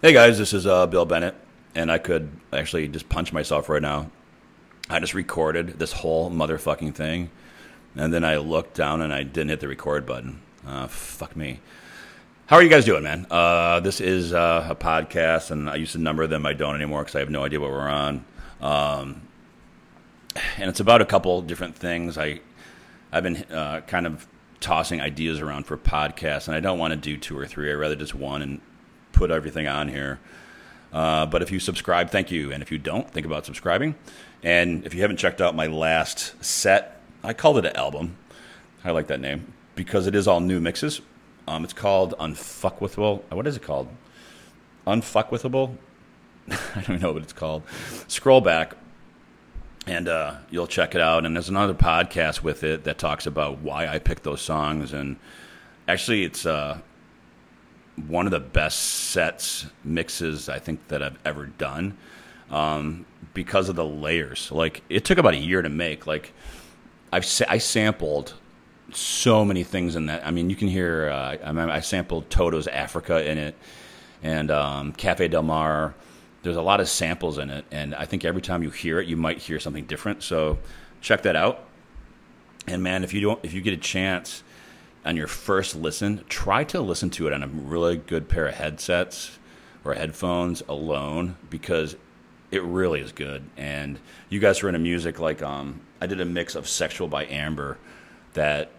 Hey guys, this is uh, Bill Bennett, and I could actually just punch myself right now. I just recorded this whole motherfucking thing, and then I looked down and I didn't hit the record button. Uh, fuck me. How are you guys doing, man? Uh, this is uh, a podcast, and I used to number them. I don't anymore because I have no idea what we're on. Um, and it's about a couple different things. I I've been uh, kind of tossing ideas around for podcasts, and I don't want to do two or three. I'd rather just one and put everything on here. Uh, but if you subscribe, thank you. And if you don't, think about subscribing. And if you haven't checked out my last set, I called it an album. I like that name because it is all new mixes. Um, it's called Unfuckwithable. What is it called? Unfuckwithable? I don't know what it's called. Scroll back and uh, you'll check it out. And there's another podcast with it that talks about why I picked those songs. And actually, it's uh, one of the best sets mixes I think that I've ever done um, because of the layers. Like it took about a year to make. Like I've sa- I sampled so many things in that. I mean, you can hear uh, I, I sampled Toto's Africa in it and um, Cafe Del Mar. There's a lot of samples in it, and I think every time you hear it, you might hear something different. So check that out. And man, if you don't, if you get a chance on your first listen, try to listen to it on a really good pair of headsets or headphones alone because it really is good. And you guys are into music like um, I did a mix of "Sexual" by Amber that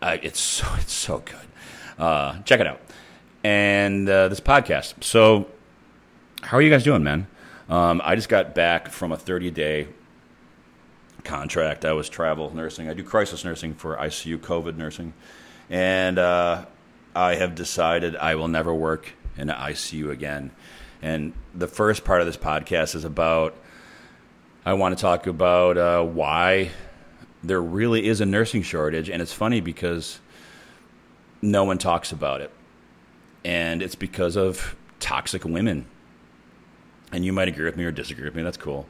I, it's so it's so good. Uh, check it out. And uh, this podcast. So, how are you guys doing, man? Um, I just got back from a 30 day contract. I was travel nursing. I do crisis nursing for ICU COVID nursing, and uh, I have decided I will never work in an ICU again. And the first part of this podcast is about. I want to talk about uh, why there really is a nursing shortage, and it's funny because no one talks about it, and it's because of toxic women. And you might agree with me or disagree with me. That's cool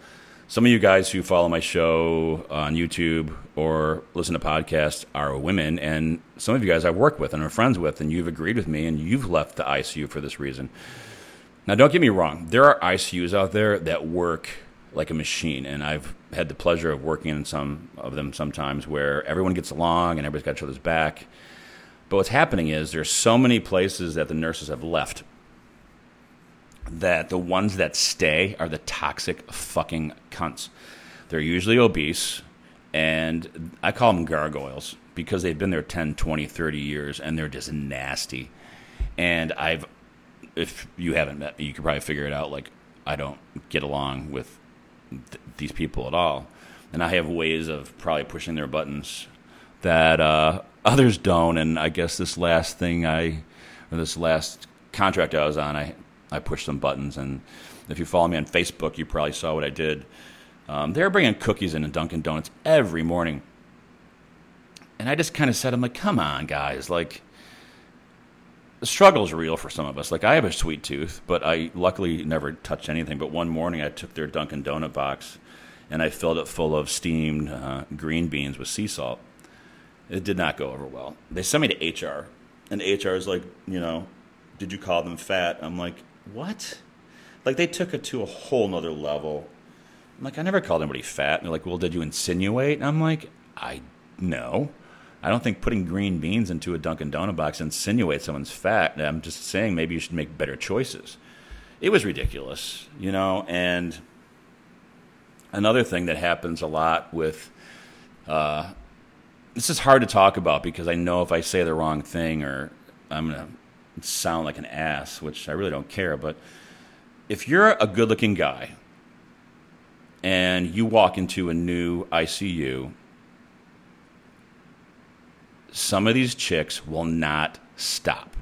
some of you guys who follow my show on YouTube or listen to podcasts are women, and some of you guys I work with and are friends with, and you've agreed with me, and you've left the ICU for this reason. Now, don't get me wrong, there are ICUs out there that work like a machine, and I've had the pleasure of working in some of them sometimes where everyone gets along and everybody's got each other's back. But what's happening is there's so many places that the nurses have left that the ones that stay are the toxic fucking cunts. They're usually obese, and I call them gargoyles because they've been there 10, 20, 30 years, and they're just nasty. And I've, if you haven't met me, you could probably figure it out. Like, I don't get along with th- these people at all. And I have ways of probably pushing their buttons that uh, others don't. And I guess this last thing I, or this last contract I was on, I I pushed some buttons. And if you follow me on Facebook, you probably saw what I did. Um, they were bringing cookies into Dunkin' Donuts every morning. And I just kind of said, I'm like, come on, guys. Like, the struggle is real for some of us. Like, I have a sweet tooth, but I luckily never touched anything. But one morning, I took their Dunkin' Donut box and I filled it full of steamed uh, green beans with sea salt. It did not go over well. They sent me to HR, and HR is like, you know, did you call them fat? I'm like, what? Like they took it to a whole nother level. I'm like, I never called anybody fat. And they're like, well, did you insinuate? And I'm like, I no. I don't think putting green beans into a Dunkin' Donut box insinuates someone's fat. I'm just saying maybe you should make better choices. It was ridiculous, you know. And another thing that happens a lot with uh, this is hard to talk about because I know if I say the wrong thing or I'm gonna sound like an ass, which I really don't care. But if you're a good looking guy and you walk into a new ICU, some of these chicks will not stop.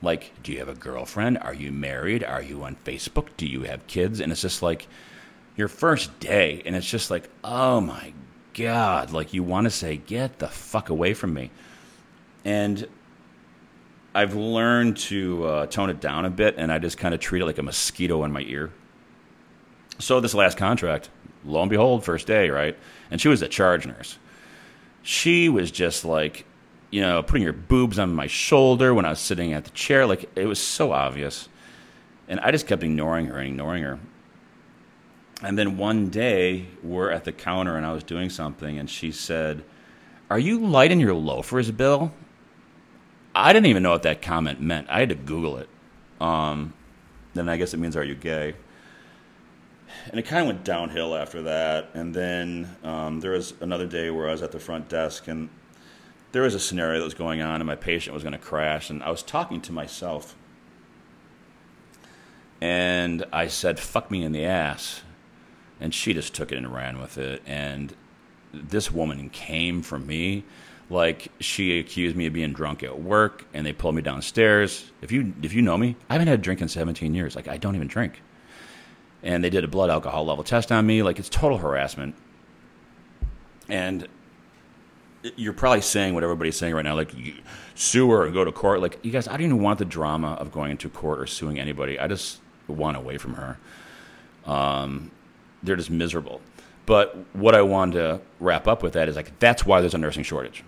Like, do you have a girlfriend? Are you married? Are you on Facebook? Do you have kids? And it's just like your first day, and it's just like, oh my God. Like, you want to say, get the fuck away from me. And I've learned to uh, tone it down a bit, and I just kind of treat it like a mosquito in my ear. So this last contract, lo and behold, first day, right? And she was a charge nurse. She was just like, you know, putting her boobs on my shoulder when I was sitting at the chair. Like it was so obvious. And I just kept ignoring her and ignoring her. And then one day, we're at the counter and I was doing something, and she said, Are you lighting your loafers, Bill? I didn't even know what that comment meant. I had to Google it. Um, then I guess it means, Are you gay? And it kind of went downhill after that. And then um, there was another day where I was at the front desk, and there was a scenario that was going on, and my patient was going to crash, and I was talking to myself. And I said, Fuck me in the ass and she just took it and ran with it. And this woman came for me like she accused me of being drunk at work, and they pulled me downstairs. If you if you know me, I haven't had a drink in 17 years. Like I don't even drink. And they did a blood alcohol level test on me. Like it's total harassment. And you're probably saying what everybody's saying right now, like sue her and go to court. Like you guys, I don't even want the drama of going into court or suing anybody. I just want away from her. Um, they're just miserable. But what I wanted to wrap up with that is like that's why there's a nursing shortage.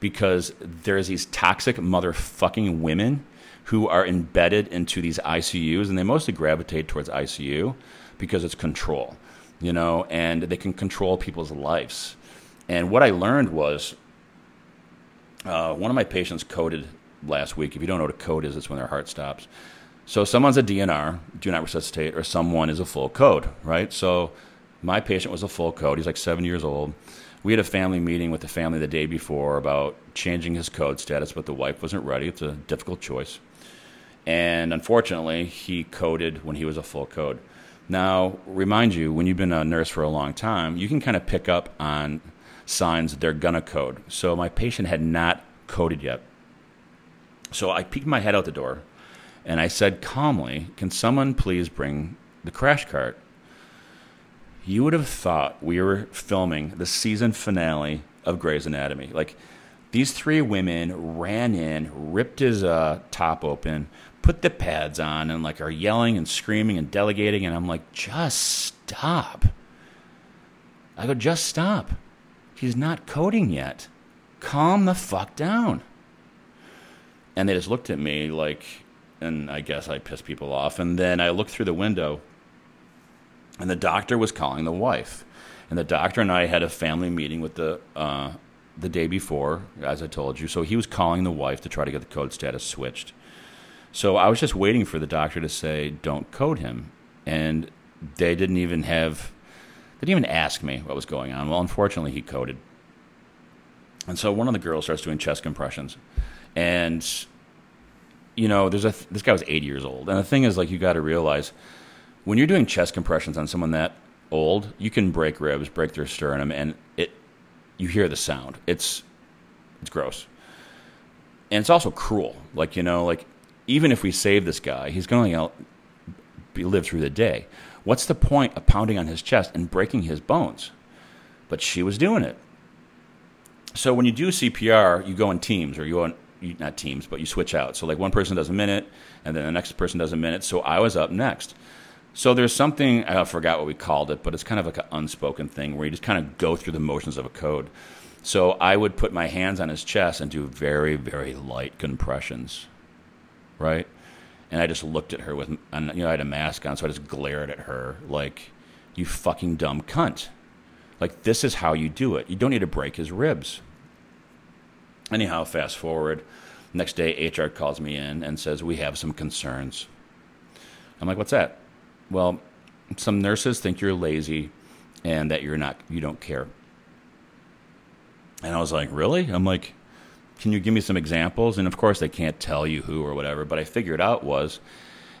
Because there's these toxic motherfucking women who are embedded into these ICUs and they mostly gravitate towards ICU because it's control, you know, and they can control people's lives. And what I learned was uh, one of my patients coded last week. If you don't know what a code is, it's when their heart stops. So someone's a DNR, do not resuscitate, or someone is a full code, right? So my patient was a full code. He's like seven years old. We had a family meeting with the family the day before about changing his code status, but the wife wasn't ready. It's a difficult choice. And unfortunately, he coded when he was a full code. Now, remind you, when you've been a nurse for a long time, you can kind of pick up on signs that they're gonna code. So my patient had not coded yet. So I peeked my head out the door and I said calmly, Can someone please bring the crash cart? You would have thought we were filming the season finale of Grey's Anatomy. Like, these three women ran in, ripped his uh, top open, put the pads on, and like are yelling and screaming and delegating. And I'm like, just stop. I go, just stop. He's not coding yet. Calm the fuck down. And they just looked at me like, and I guess I pissed people off. And then I looked through the window, and the doctor was calling the wife. And the doctor and I had a family meeting with the uh, the day before, as I told you. So he was calling the wife to try to get the code status switched. So I was just waiting for the doctor to say, "Don't code him," and they didn't even have they didn't even ask me what was going on. Well, unfortunately, he coded. And so one of the girls starts doing chest compressions, and you know, there's a this guy was 80 years old, and the thing is, like, you got to realize when you're doing chest compressions on someone that old, you can break ribs, break their sternum, and it you hear the sound. It's it's gross, and it's also cruel. Like you know, like even if we save this guy, he's going to live through the day. What's the point of pounding on his chest and breaking his bones? But she was doing it. So when you do CPR, you go in teams or you go in you, not teams, but you switch out. So like one person does a minute, and then the next person does a minute. So I was up next. So there's something I forgot what we called it, but it's kind of like an unspoken thing where you just kind of go through the motions of a code. So I would put my hands on his chest and do very very light compressions, right? And I just looked at her with, and you know, I had a mask on, so I just glared at her like, "You fucking dumb cunt." Like this is how you do it. You don't need to break his ribs. Anyhow, fast forward. Next day, HR calls me in and says, We have some concerns. I'm like, What's that? Well, some nurses think you're lazy and that you're not, you don't care. And I was like, Really? I'm like, Can you give me some examples? And of course, they can't tell you who or whatever, but I figured out was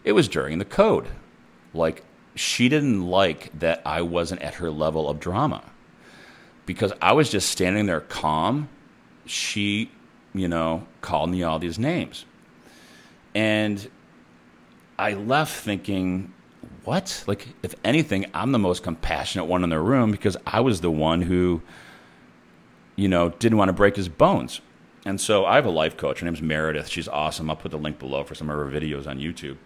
it was during the code. Like, she didn't like that I wasn't at her level of drama because I was just standing there calm she, you know, called me all these names. And I left thinking, what? Like, if anything, I'm the most compassionate one in the room because I was the one who, you know, didn't want to break his bones. And so I have a life coach. Her name's Meredith. She's awesome. I'll put the link below for some of her videos on YouTube.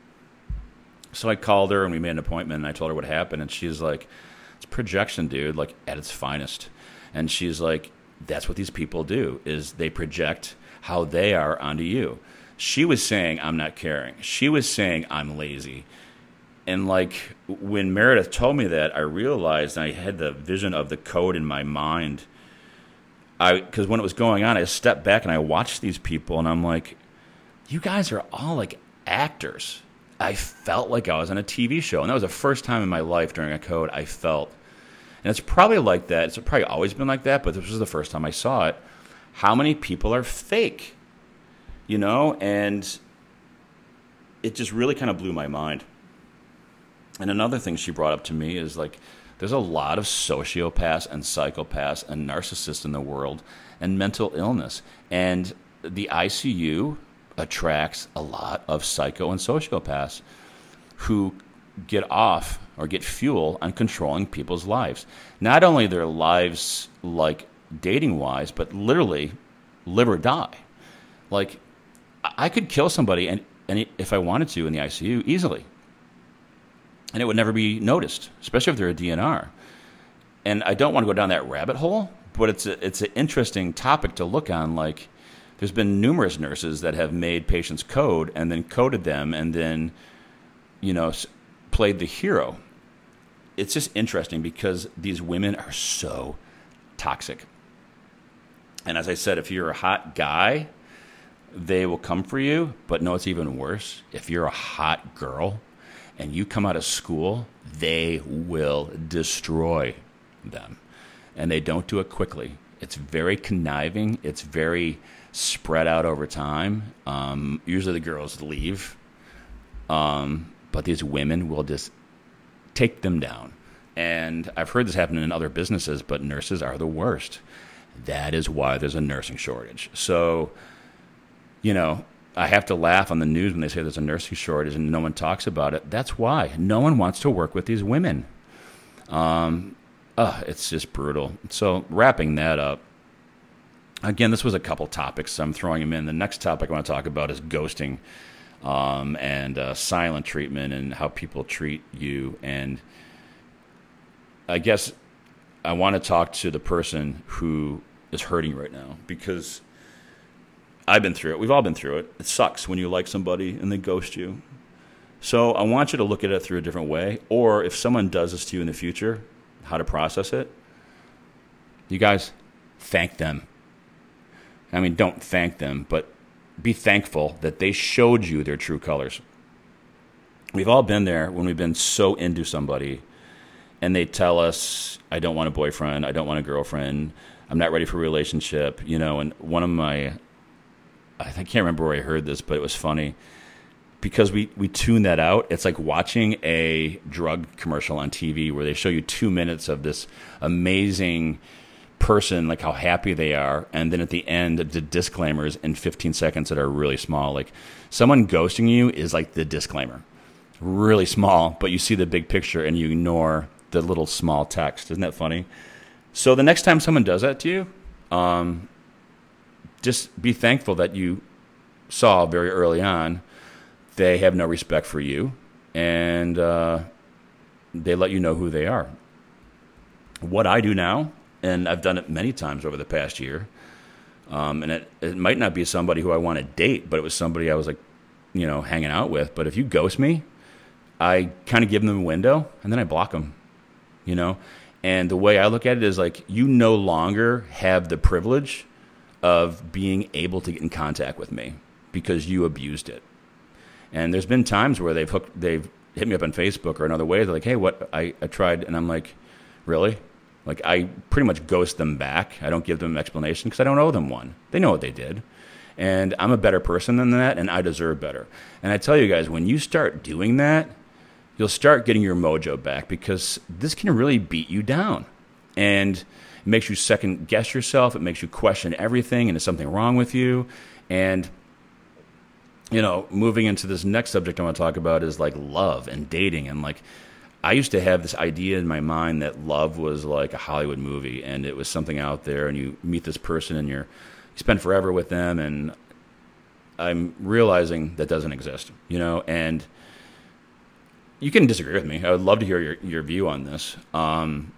So I called her and we made an appointment and I told her what happened. And she's like, it's projection, dude, like at its finest. And she's like, that's what these people do is they project how they are onto you she was saying I'm not caring. She was saying I'm lazy. And like when Meredith told me that, I realized I had the vision of the code in my mind. I because when it was going on, I stepped back and I watched these people, and I'm like, you guys are all like actors. I felt like I was on a TV show, and that was the first time in my life during a code I felt. And it's probably like that. It's probably always been like that, but this was the first time I saw it. How many people are fake? you know, and it just really kind of blew my mind. And another thing she brought up to me is like, there's a lot of sociopaths and psychopaths and narcissists in the world and mental illness. And the ICU attracts a lot of psycho and sociopaths who get off or get fuel on controlling people's lives. Not only their lives, like dating wise, but literally live or die. Like I could kill somebody and, and if I wanted to in the ICU easily, and it would never be noticed, especially if they're a DNR. And I don't want to go down that rabbit hole, but it's a, it's an interesting topic to look on. Like, there's been numerous nurses that have made patients code and then coded them and then, you know, played the hero. It's just interesting because these women are so toxic. And as I said, if you're a hot guy they will come for you. But no, it's even worse. If you're a hot girl and you come out of school, they will destroy them. And they don't do it quickly. It's very conniving, it's very spread out over time. Um, usually the girls leave, um, but these women will just take them down. And I've heard this happen in other businesses, but nurses are the worst. That is why there's a nursing shortage. So, you know, I have to laugh on the news when they say there's a nursing shortage and no one talks about it. That's why no one wants to work with these women. Um, uh, it's just brutal. So wrapping that up. Again, this was a couple topics, so I'm throwing them in. The next topic I want to talk about is ghosting um, and uh, silent treatment and how people treat you. And I guess I want to talk to the person who is hurting right now because I've been through it. We've all been through it. It sucks when you like somebody and they ghost you. So I want you to look at it through a different way. Or if someone does this to you in the future, how to process it. You guys, thank them. I mean, don't thank them, but be thankful that they showed you their true colors. We've all been there when we've been so into somebody and they tell us, I don't want a boyfriend, I don't want a girlfriend, I'm not ready for a relationship, you know, and one of my I can't remember where I heard this, but it was funny because we, we tune that out. It's like watching a drug commercial on TV where they show you two minutes of this amazing person, like how happy they are, and then at the end, the disclaimers in 15 seconds that are really small. Like someone ghosting you is like the disclaimer, really small, but you see the big picture and you ignore the little small text. Isn't that funny? So the next time someone does that to you, um, just be thankful that you saw very early on they have no respect for you and uh, they let you know who they are. What I do now, and I've done it many times over the past year, um, and it, it might not be somebody who I want to date, but it was somebody I was like, you know, hanging out with. But if you ghost me, I kind of give them a window and then I block them, you know? And the way I look at it is like, you no longer have the privilege of being able to get in contact with me because you abused it. And there's been times where they've hooked, they've hit me up on Facebook or another way. They're like, "Hey, what? I, I tried," and I'm like, "Really?" Like I pretty much ghost them back. I don't give them an explanation because I don't owe them one. They know what they did, and I'm a better person than that, and I deserve better. And I tell you guys, when you start doing that, you'll start getting your mojo back because this can really beat you down. And it makes you second guess yourself. It makes you question everything and is something wrong with you? And you know, moving into this next subject I want to talk about is like love and dating and like I used to have this idea in my mind that love was like a Hollywood movie and it was something out there and you meet this person and you're you spend forever with them and I'm realizing that doesn't exist, you know, and you can disagree with me. I would love to hear your, your view on this. Um,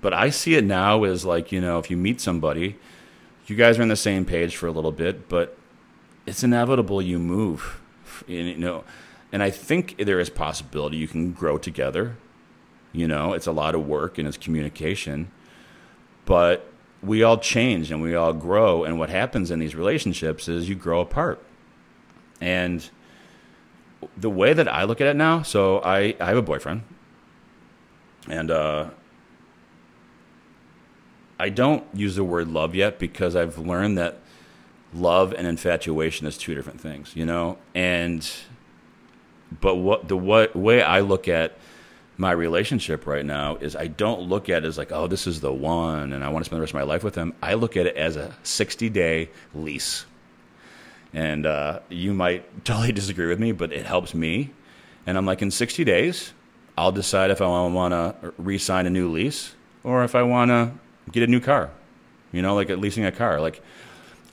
but I see it now as like, you know, if you meet somebody, you guys are on the same page for a little bit, but it's inevitable you move, you know. And I think there is possibility you can grow together. You know, it's a lot of work and it's communication, but we all change and we all grow. And what happens in these relationships is you grow apart. And the way that I look at it now, so I, I have a boyfriend, and uh, I don't use the word love yet because I've learned that love and infatuation is two different things, you know? And, but what the what, way I look at my relationship right now is I don't look at it as like, oh, this is the one and I want to spend the rest of my life with him. I look at it as a 60 day lease. And uh, you might totally disagree with me, but it helps me. And I'm like, in 60 days, I'll decide if I want to re sign a new lease or if I want to get a new car, you know, like leasing a car. Like,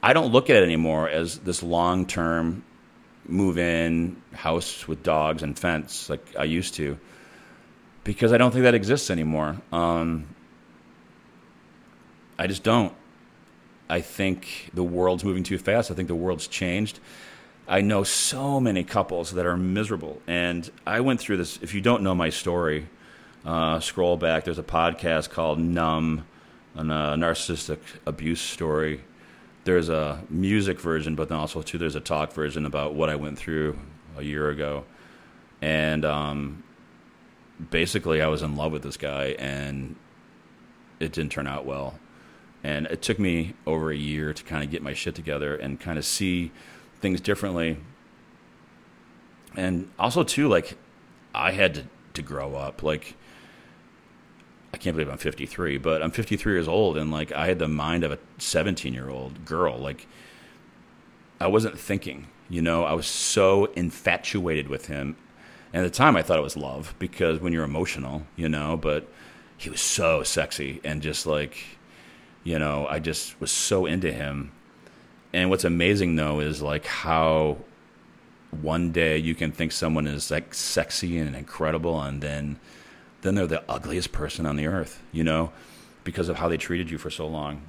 I don't look at it anymore as this long term move in house with dogs and fence like I used to because I don't think that exists anymore. Um, I just don't. I think the world's moving too fast. I think the world's changed. I know so many couples that are miserable. And I went through this. If you don't know my story, uh, scroll back. There's a podcast called Numb, a narcissistic abuse story. There's a music version, but then also too there's a talk version about what I went through a year ago. And um, basically, I was in love with this guy, and it didn't turn out well. And it took me over a year to kind of get my shit together and kind of see things differently. And also, too, like, I had to, to grow up. Like, I can't believe I'm 53, but I'm 53 years old, and like, I had the mind of a 17 year old girl. Like, I wasn't thinking, you know, I was so infatuated with him. And at the time, I thought it was love because when you're emotional, you know, but he was so sexy and just like, you know, I just was so into him. And what's amazing though is like how one day you can think someone is like sexy and incredible, and then then they're the ugliest person on the earth, you know, because of how they treated you for so long.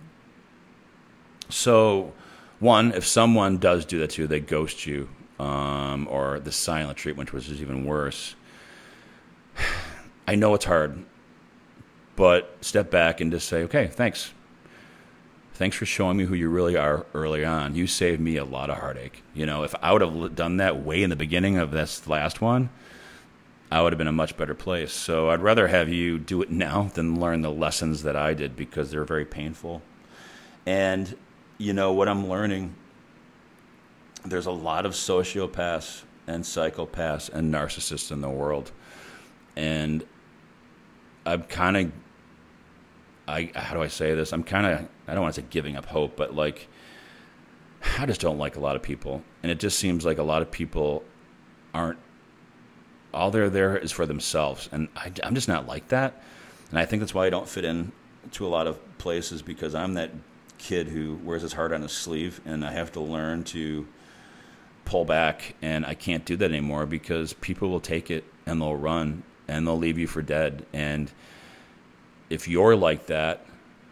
So, one, if someone does do that to you, they ghost you, um, or the silent treatment, which is even worse. I know it's hard, but step back and just say, okay, thanks. Thanks for showing me who you really are early on. You saved me a lot of heartache. You know, if I would have done that way in the beginning of this last one, I would have been a much better place. So I'd rather have you do it now than learn the lessons that I did because they're very painful. And, you know, what I'm learning, there's a lot of sociopaths and psychopaths and narcissists in the world. And I'm kind of I how do I say this? I'm kind of I don't want to say giving up hope, but like I just don't like a lot of people, and it just seems like a lot of people aren't all they're there is for themselves, and I, I'm just not like that, and I think that's why I don't fit in to a lot of places because I'm that kid who wears his heart on his sleeve, and I have to learn to pull back, and I can't do that anymore because people will take it and they'll run and they'll leave you for dead, and if you're like that,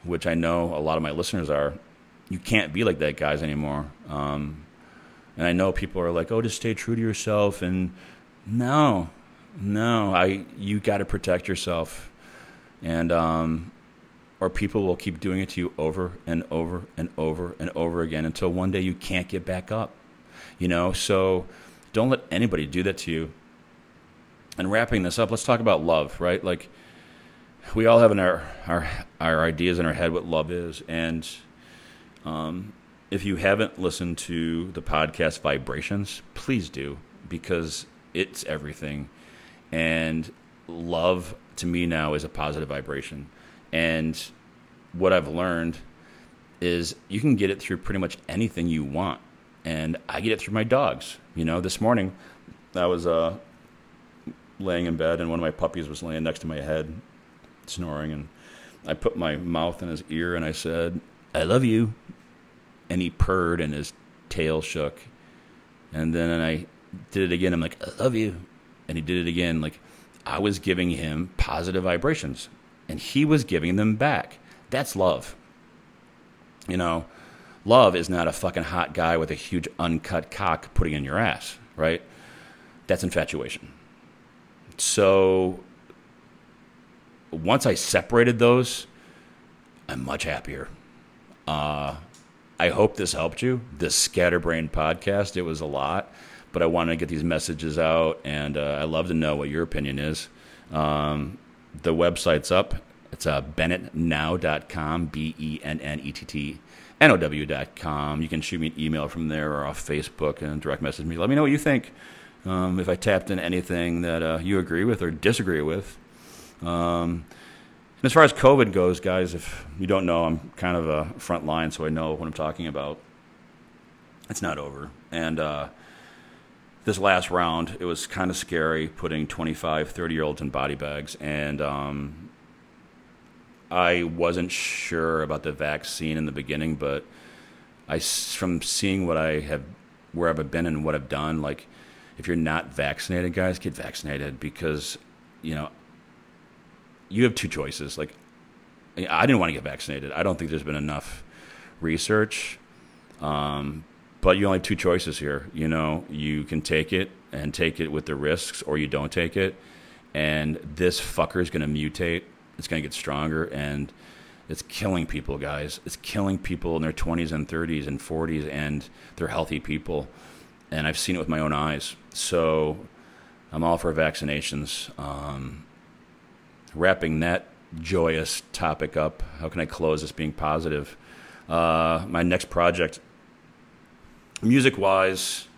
which I know a lot of my listeners are, you can't be like that, guys, anymore. Um, and I know people are like, "Oh, just stay true to yourself." And no, no, I you got to protect yourself, and um, or people will keep doing it to you over and over and over and over again until one day you can't get back up. You know, so don't let anybody do that to you. And wrapping this up, let's talk about love, right? Like we all have in our, our our ideas in our head what love is, and um, if you haven't listened to the podcast Vibrations, please do because it's everything. And love to me now is a positive vibration, and what I've learned is you can get it through pretty much anything you want, and I get it through my dogs. You know, this morning I was uh, laying in bed, and one of my puppies was laying next to my head snoring, and I put my mouth in his ear and I said, "I love you," and he purred and his tail shook, and then I did it again. I'm like, "I love you," and he did it again. Like I was giving him positive vibrations, and he was giving them back. That's love. You know, Love is not a fucking hot guy with a huge uncut cock putting in your ass, right? That's infatuation. So once I separated those, I'm much happier. Uh, I hope this helped you. This Scatterbrain podcast, it was a lot, but I want to get these messages out, and uh, I love to know what your opinion is. Um, the website's up. It's uh, bennettnow.com, B E N N E T T N O W.com. You can shoot me an email from there or off Facebook and direct message me. Let me know what you think. Um, if I tapped in anything that uh, you agree with or disagree with. Um, and as far as COVID goes, guys, if you don't know, I'm kind of a front line, so I know what I'm talking about. It's not over. And uh, this last round, it was kind of scary putting 25, 30 year olds in body bags. And um, I wasn't sure about the vaccine in the beginning, but I, from seeing what I have, where I've been and what I've done, like, if you're not vaccinated, guys, get vaccinated because, you know, you have two choices. Like, I didn't want to get vaccinated. I don't think there's been enough research. Um, but you only have two choices here. You know, you can take it and take it with the risks, or you don't take it. And this fucker is going to mutate. It's going to get stronger, and it's killing people, guys. It's killing people in their 20s and 30s and 40s, and they're healthy people. And I've seen it with my own eyes. So I'm all for vaccinations. Um, wrapping that joyous topic up, how can I close this being positive? Uh, my next project, music wise,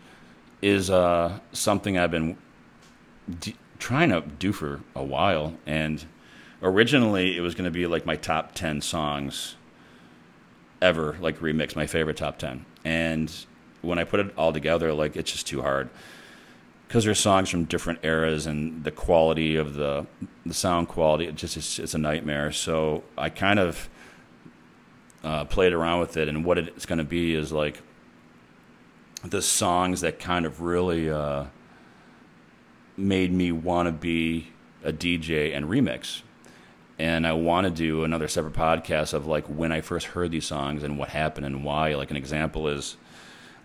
is uh, something I've been d- trying to do for a while. And originally, it was going to be like my top 10 songs ever, like remix, my favorite top 10. And when I put it all together, like it's just too hard because there's songs from different eras and the quality of the the sound quality it just it's, it's a nightmare so i kind of uh, played around with it and what it's going to be is like the songs that kind of really uh, made me want to be a dj and remix and i want to do another separate podcast of like when i first heard these songs and what happened and why like an example is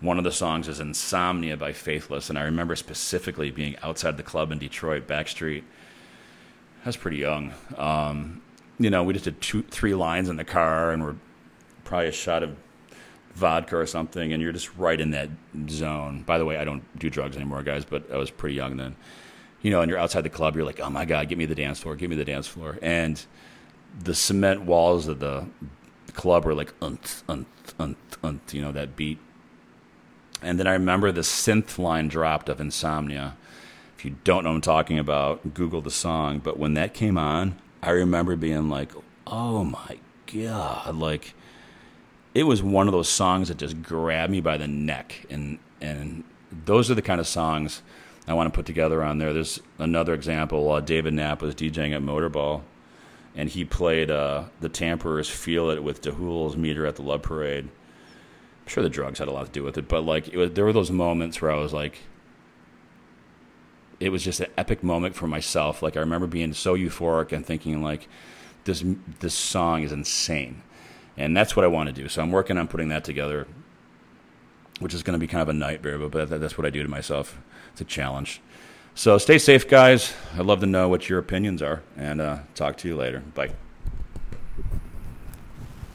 one of the songs is Insomnia by Faithless, and I remember specifically being outside the club in Detroit, backstreet. I was pretty young. Um, you know, we just did two, three lines in the car, and we're probably a shot of vodka or something, and you're just right in that zone. By the way, I don't do drugs anymore, guys, but I was pretty young then. You know, and you're outside the club, you're like, oh my God, give me the dance floor, give me the dance floor. And the cement walls of the club were like, unt, unt, unt, unt, you know, that beat and then I remember the synth line dropped of Insomnia. If you don't know what I'm talking about, Google the song. But when that came on, I remember being like, oh my God. Like, it was one of those songs that just grabbed me by the neck. And, and those are the kind of songs I want to put together on there. There's another example. Uh, David Knapp was DJing at Motorball, and he played uh, the Tamperers Feel It with DeHool's Meter at the Love Parade I'm sure the drugs had a lot to do with it, but like it was, there were those moments where I was like, it was just an epic moment for myself. Like I remember being so euphoric and thinking like, this this song is insane, and that's what I want to do. So I'm working on putting that together, which is going to be kind of a nightmare, but that's what I do to myself. It's a challenge. So stay safe, guys. I'd love to know what your opinions are, and uh, talk to you later. Bye.